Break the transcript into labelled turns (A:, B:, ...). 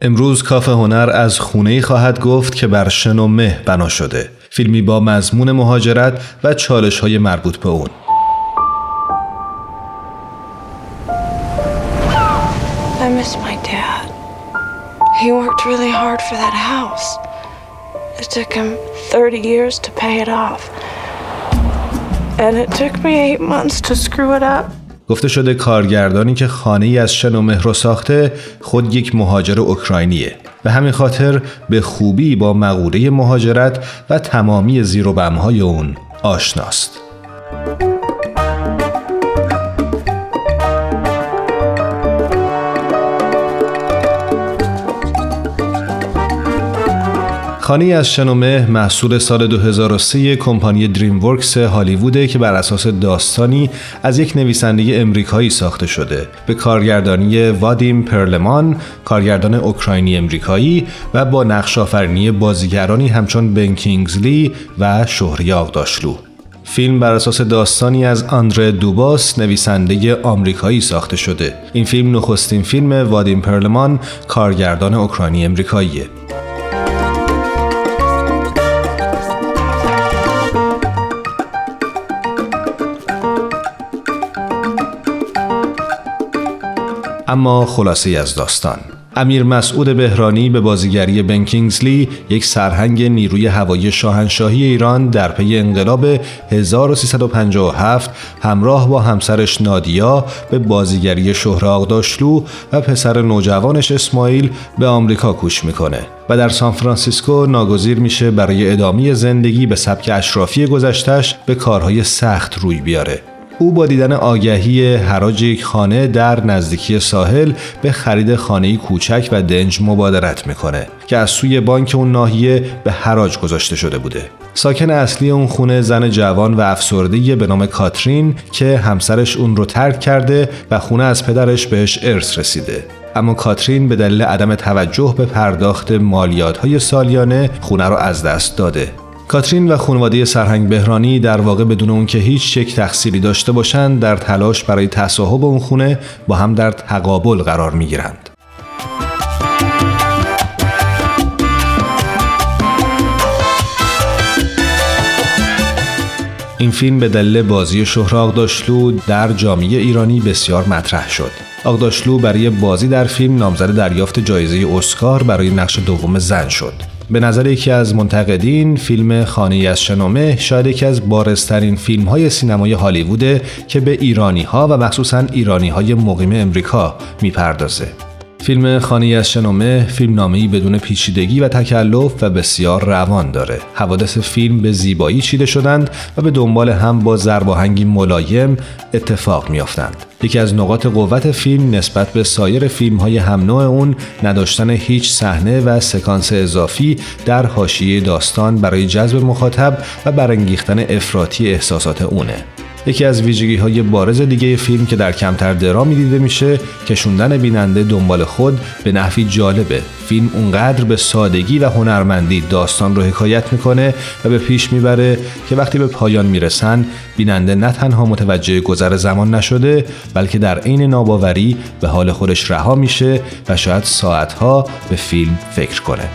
A: امروز کافه هنر از خونه خواهد گفت که بر شن و مه بنا شده فیلمی با مضمون مهاجرت و چالش های مربوط به اون
B: I miss my dad. He worked really hard for that house. It took him 30 years to pay it off. And it took me eight months to screw it up.
A: گفته شده کارگردانی که خانه ای از شن و مهر ساخته خود یک مهاجر اوکراینیه به همین خاطر به خوبی با مقوله مهاجرت و تمامی زیر و بمهای اون آشناست. خانه از شنومه محصول سال 2003 کمپانی دریم ورکس هالیووده که بر اساس داستانی از یک نویسنده امریکایی ساخته شده. به کارگردانی وادیم پرلمان کارگردان اوکراینی امریکایی و با نقش آفرینی بازیگرانی همچون بن کینگزلی و شهری آقداشلو فیلم بر اساس داستانی از آندره دوباس نویسنده آمریکایی ساخته شده. این فیلم نخستین فیلم وادیم پرلمان کارگردان اوکراینی امریکاییه اما خلاصه از داستان. امیر مسعود بهرانی به بازیگری بن کینگزلی یک سرهنگ نیروی هوایی شاهنشاهی ایران در پی انقلاب 1357 همراه با همسرش نادیا به بازیگری شهره آغداشلو و پسر نوجوانش اسماعیل به آمریکا کوچ می‌کنه و در سان فرانسیسکو ناگزیر میشه برای ادامه زندگی به سبک اشرافی گذشتش به کارهای سخت روی بیاره. او با دیدن آگهی حراج یک خانه در نزدیکی ساحل به خرید خانه کوچک و دنج مبادرت می‌کنه که از سوی بانک اون ناحیه به حراج گذاشته شده بوده. ساکن اصلی اون خونه زن جوان و افسرده به نام کاترین که همسرش اون رو ترک کرده و خونه از پدرش بهش ارث رسیده. اما کاترین به دلیل عدم توجه به پرداخت مالیات های سالیانه خونه رو از دست داده کاترین و خانواده سرهنگ بهرانی در واقع بدون اون که هیچ چک تقصیری داشته باشند در تلاش برای تصاحب اون خونه با هم در تقابل قرار می گیرند. این فیلم به دلیل بازی شهر آقداشلو در جامعه ایرانی بسیار مطرح شد. آقداشلو برای بازی در فیلم نامزد دریافت جایزه اسکار برای نقش دوم زن شد. به نظر یکی از منتقدین فیلم خانه از شنومه شاید یکی از بارزترین فیلم های سینمای هالیووده که به ایرانی ها و مخصوصا ایرانی های مقیم امریکا می‌پردازه. فیلم خانه از شنومه فیلم نامه‌ای بدون پیچیدگی و تکلف و بسیار روان داره. حوادث فیلم به زیبایی چیده شدند و به دنبال هم با زرباهنگی ملایم اتفاق میافتند. یکی از نقاط قوت فیلم نسبت به سایر فیلم های هم نوع اون نداشتن هیچ صحنه و سکانس اضافی در حاشیه داستان برای جذب مخاطب و برانگیختن افراطی احساسات اونه. یکی از ویژگی های بارز دیگه فیلم که در کمتر درامی دیده میشه کشوندن بیننده دنبال خود به نحوی جالبه. فیلم اونقدر به سادگی و هنرمندی داستان رو حکایت می‌کنه و به پیش می‌بره که وقتی به پایان می‌رسن بیننده نه تنها متوجه گذر زمان نشده بلکه در عین ناباوری به حال خودش رها میشه و شاید ساعتها به فیلم فکر کنه.